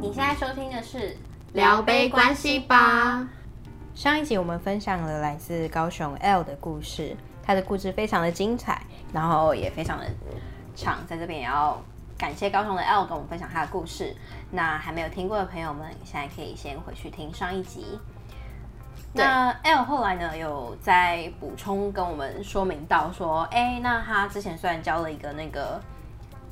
你现在收听的是聊杯关系吧。上一集我们分享了来自高雄 L 的故事，他的故事非常的精彩，然后也非常的长，在这边也要感谢高雄的 L 跟我们分享他的故事。那还没有听过的朋友们，现在可以先回去听上一集。那 L 后来呢，有在补充跟我们说明到说，哎，那他之前虽然交了一个那个。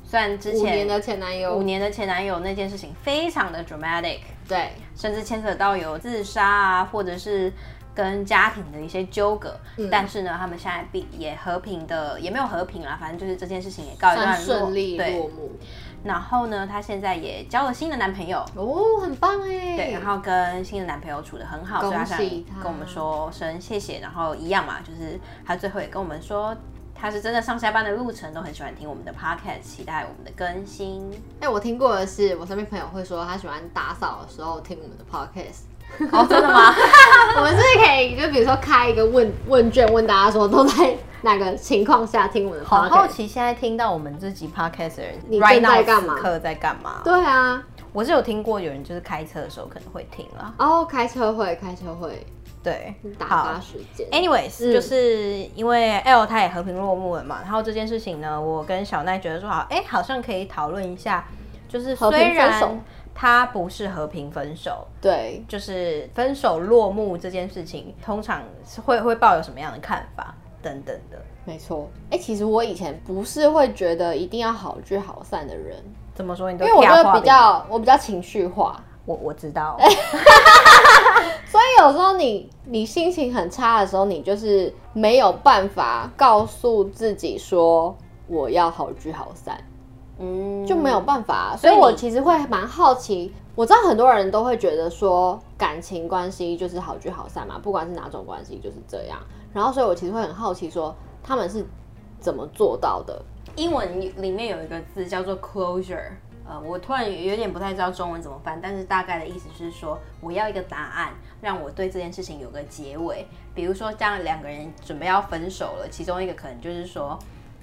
虽然之前五年的前男友，五年的前男友那件事情非常的 dramatic，对，甚至牵扯到有自杀啊，或者是跟家庭的一些纠葛。嗯、但是呢，他们现在并也和平的，也没有和平啦，反正就是这件事情也告一段落，顺利落幕。然后呢，她现在也交了新的男朋友，哦，很棒哎。对，然后跟新的男朋友处得很好，所以她想跟我们说声谢谢。然后一样嘛，就是她最后也跟我们说。他是真的上下班的路程都很喜欢听我们的 podcast，期待我们的更新。哎、欸，我听过的是，我身边朋友会说他喜欢打扫的时候听我们的 podcast。哦，真的吗？我们是可以就比如说开一个问问卷，问大家说都在哪个情况下听我们的 podcast？好好奇现在听到我们这集 podcast 的人，你正在干嘛？课在干嘛？对啊，我是有听过有人就是开车的时候可能会听啦。哦，开车会，开车会。对，打发时间。Anyways，、嗯、就是因为 L 他也和平落幕了嘛，然后这件事情呢，我跟小奈觉得说好，哎，好像可以讨论一下，就是虽然他不是和平分手，对，就是分手落幕这件事情，通常会会抱有什么样的看法等等的。没错，哎，其实我以前不是会觉得一定要好聚好散的人，怎么说？你都因为我觉得比较我比较情绪化。我我知道，有时候你你心情很差的时候，你就是没有办法告诉自己说我要好聚好散，嗯，就没有办法。所以我其实会蛮好奇，我知道很多人都会觉得说感情关系就是好聚好散嘛，不管是哪种关系就是这样。然后，所以我其实会很好奇说他们是怎么做到的。英文里面有一个字叫做 closure。呃，我突然有点不太知道中文怎么翻，但是大概的意思是说，我要一个答案，让我对这件事情有个结尾。比如说，这样两个人准备要分手了，其中一个可能就是说，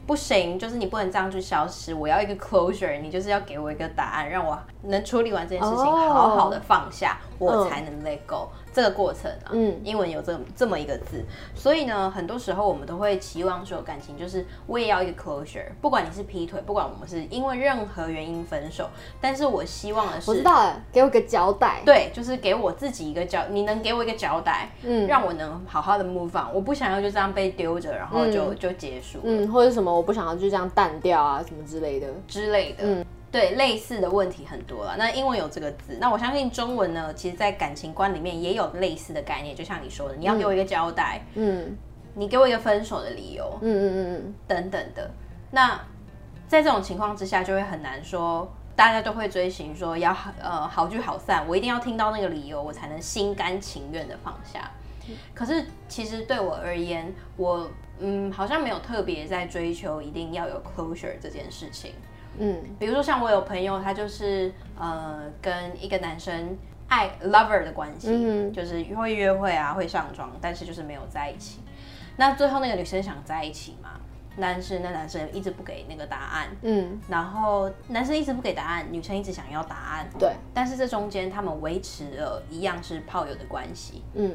不行，就是你不能这样去消失，我要一个 closure，你就是要给我一个答案，让我能处理完这件事情，好好的放下，oh. 我才能 let go。这个过程啊，嗯，英文有这这么一个字，所以呢，很多时候我们都会期望说，感情就是我也要一个 closure，不管你是劈腿，不管我们是因为任何原因分手，但是我希望的是，我知道了，给我个交代，对，就是给我自己一个交，你能给我一个交代，嗯，让我能好好的 move on，我不想要就这样被丢着，然后就、嗯、就结束，嗯，或者什么，我不想要就这样淡掉啊，什么之类的。之类的，嗯。对，类似的问题很多了。那英文有这个字，那我相信中文呢，其实，在感情观里面也有类似的概念。就像你说的，你要给我一个交代，嗯，你给我一个分手的理由，嗯嗯嗯嗯，等等的。那在这种情况之下，就会很难说，大家都会追寻说要呃好聚好散，我一定要听到那个理由，我才能心甘情愿的放下。可是其实对我而言，我嗯好像没有特别在追求一定要有 closure 这件事情。嗯，比如说像我有朋友，他就是呃跟一个男生爱 lover 的关系，嗯，就是会约会啊，会上妆，但是就是没有在一起。那最后那个女生想在一起嘛，但是那男生一直不给那个答案，嗯，然后男生一直不给答案，女生一直想要答案，对，但是这中间他们维持了一样是炮友的关系，嗯，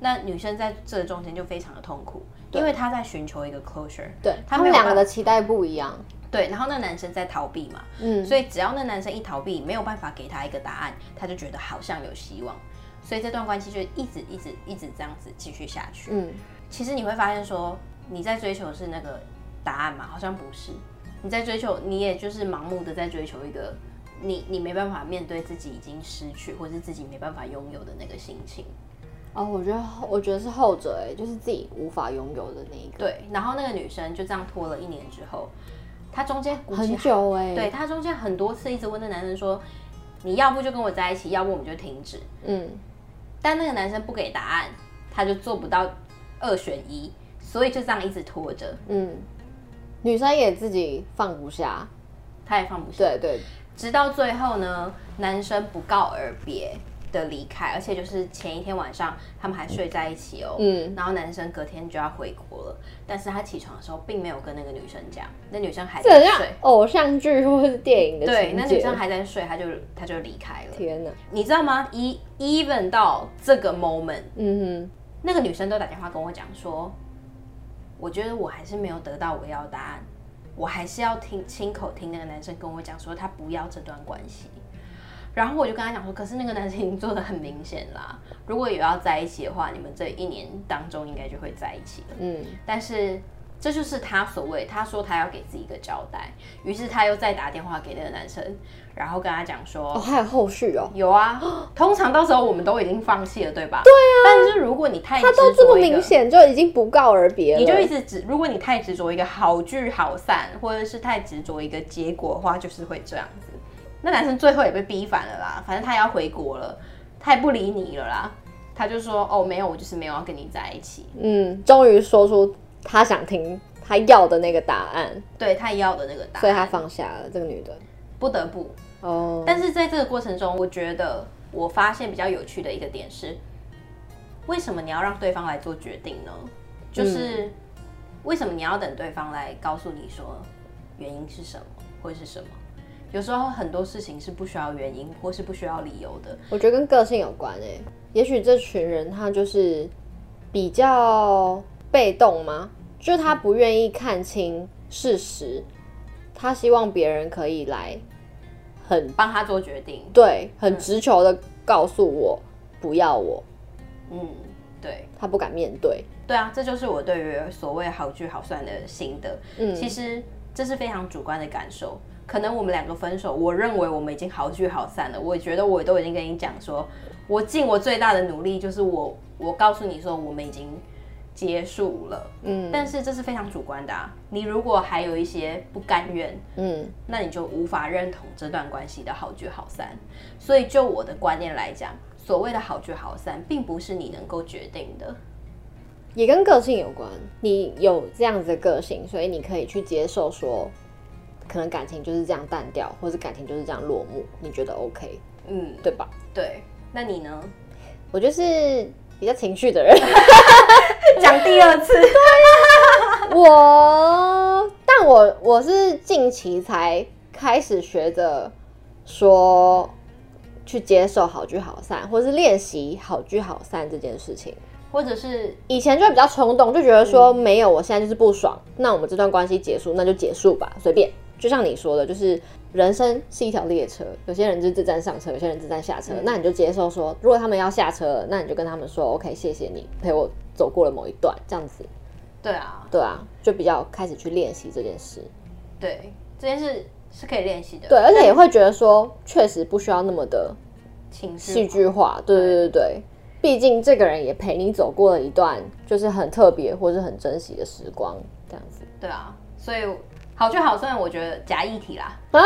那女生在这中间就非常的痛苦，因为她在寻求一个 closure，对，他们两个的期待不一样。对，然后那男生在逃避嘛，嗯，所以只要那男生一逃避，没有办法给他一个答案，他就觉得好像有希望，所以这段关系就一直一直一直这样子继续下去。嗯，其实你会发现说，你在追求的是那个答案嘛？好像不是，你在追求，你也就是盲目的在追求一个你你没办法面对自己已经失去，或是自己没办法拥有的那个心情。哦，我觉得我觉得是后者，哎，就是自己无法拥有的那一个。对，然后那个女生就这样拖了一年之后。他中间很久哎、欸，对，他中间很多次一直问那男生说：“你要不就跟我在一起，要不我们就停止。”嗯，但那个男生不给答案，他就做不到二选一，所以就这样一直拖着。嗯，女生也自己放不下，他也放不下。对对，直到最后呢，男生不告而别，的离开，而且就是前一天晚上他们还睡在一起哦。嗯，然后男生隔天就要回国了，但是他起床的时候并没有跟那个女生讲，那女生还在睡。偶像剧或是电影的对，那女生还在睡，他就他就离开了。天哪，你知道吗？一 even 到这个 moment，嗯哼，那个女生都打电话跟我讲说，我觉得我还是没有得到我要的答案，我还是要听亲口听那个男生跟我讲说他不要这段关系。然后我就跟他讲说，可是那个男生已经做的很明显啦，如果有要在一起的话，你们这一年当中应该就会在一起了。嗯，但是这就是他所谓，他说他要给自己一个交代，于是他又再打电话给那个男生，然后跟他讲说，哦，还有后续哦，有啊，通常到时候我们都已经放弃了，对吧？对啊，但是如果你太他都这么明显，就已经不告而别了，你就一直执，如果你太执着一个好聚好散，或者是太执着一个结果的话，就是会这样子。那男生最后也被逼反了啦，反正他也要回国了，他也不理你了啦。他就说：“哦，没有，我就是没有要跟你在一起。”嗯，终于说出他想听他要的那个答案，对他要的那个答案，所以他放下了这个女的，不得不哦。但是在这个过程中，我觉得我发现比较有趣的一个点是，为什么你要让对方来做决定呢？就是为什么你要等对方来告诉你说原因是什么，或是什么？有时候很多事情是不需要原因，或是不需要理由的。我觉得跟个性有关诶。也许这群人他就是比较被动吗？就他不愿意看清事实，他希望别人可以来很帮他做决定，对，很直球的告诉我不要我。嗯，对，他不敢面对。对啊，这就是我对于所谓好聚好散的心得。嗯，其实这是非常主观的感受。可能我们两个分手，我认为我们已经好聚好散了。我觉得我都已经跟你讲说，我尽我最大的努力，就是我我告诉你说我们已经结束了。嗯，但是这是非常主观的啊。你如果还有一些不甘愿，嗯，那你就无法认同这段关系的好聚好散。所以就我的观念来讲，所谓的好聚好散，并不是你能够决定的，也跟个性有关。你有这样子的个性，所以你可以去接受说。可能感情就是这样淡掉，或是感情就是这样落幕，你觉得 OK？嗯，对吧？对，那你呢？我就是比较情绪的人，讲第二次。我，但我我是近期才开始学着说去接受好聚好散，或是练习好聚好散这件事情，或者是以前就比较冲动，就觉得说没有，我现在就是不爽，那我们这段关系结束，那就结束吧，随便。就像你说的，就是人生是一条列车，有些人就自站上车，有些人自站下车。嗯、那你就接受说，如果他们要下车了，那你就跟他们说，OK，谢谢你陪我走过了某一段，这样子。对啊，对啊，就比较开始去练习这件事。对，这件事是可以练习的。对，而且也会觉得说，确实不需要那么的情绪戏剧化。对对对对，毕竟这个人也陪你走过了一段，就是很特别或是很珍惜的时光，这样子。对啊，所以。好聚好散，我觉得假议题啦。啊，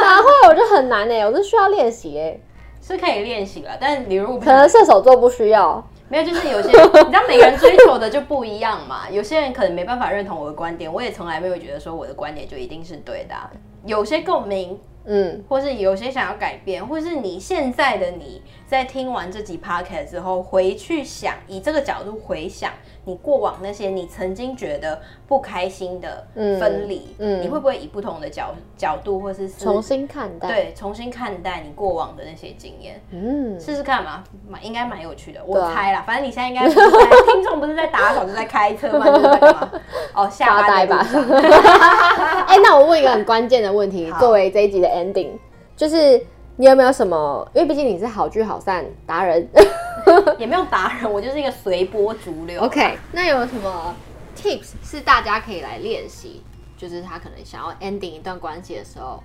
哪会？我觉得很难哎，我是需要练习哎，是可以练习了。但是你如果可能射手座不需要，没有，就是有些你知道每个人追求的就不一样嘛。有些人可能没办法认同我的观点，我也从来没有觉得说我的观点就一定是对的啊。有些共鸣。嗯，或是有些想要改变，或是你现在的你在听完这集 podcast 之后，回去想，以这个角度回想你过往那些你曾经觉得不开心的分离，嗯，嗯，你会不会以不同的角角度，或是重新看待？对，重新看待你过往的那些经验，嗯，试试看嘛，蛮应该蛮有趣的，我猜啦。反正你现在应该 听众不是在打扫，就在开车吗？就是在干嘛？哦，下班吧。哎、欸，那我问一个很关键的问题，作为这一集的。ending 就是你有没有什么？因为毕竟你是好聚好散达人，也没有达人，我就是一个随波逐流。OK，那有什么 tips 是大家可以来练习？就是他可能想要 ending 一段关系的时候，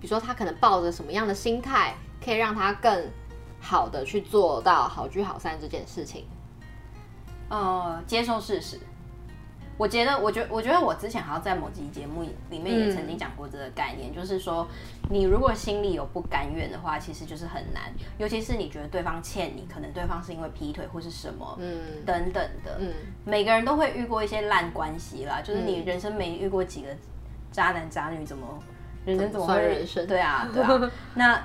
比如说他可能抱着什么样的心态，可以让他更好的去做到好聚好散这件事情？呃，接受事实。我觉得，我觉得，我觉得我之前好像在某集节目里面也曾经讲过这个概念，嗯、就是说，你如果心里有不甘愿的话，其实就是很难，尤其是你觉得对方欠你，可能对方是因为劈腿或是什么，嗯，等等的，嗯，每个人都会遇过一些烂关系啦，就是你人生没遇过几个渣男渣女，怎么人生怎么会人生？对啊，对啊，那。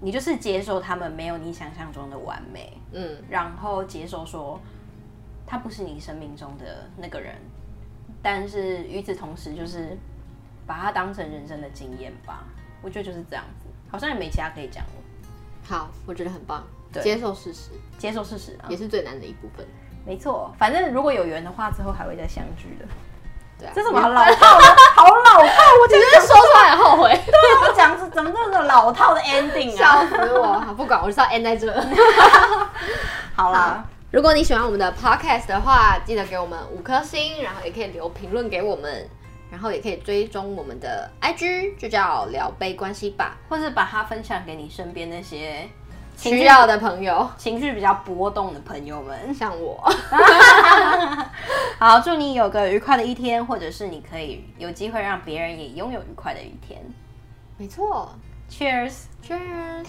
你就是接受他们没有你想象中的完美，嗯，然后接受说他不是你生命中的那个人，但是与此同时，就是把它当成人生的经验吧。我觉得就是这样子，好像也没其他可以讲了。好，我觉得很棒，对接受事实，接受事实也是最难的一部分。没错，反正如果有缘的话，之后还会再相聚的。对啊，这是什么老套的？好老套！我觉得说出来很后悔。对啊，我讲是怎么这么老套的 ending 啊？笑死我！不管，我就是要 end 在这。好啦，如果你喜欢我们的 podcast 的话，记得给我们五颗星，然后也可以留评论给我们。然后也可以追踪我们的 IG，就叫聊杯关系吧，或是把它分享给你身边那些需要的朋友，情绪比较波动的朋友们，像我。好，祝你有个愉快的一天，或者是你可以有机会让别人也拥有愉快的一天。没错，Cheers，Cheers。Cheers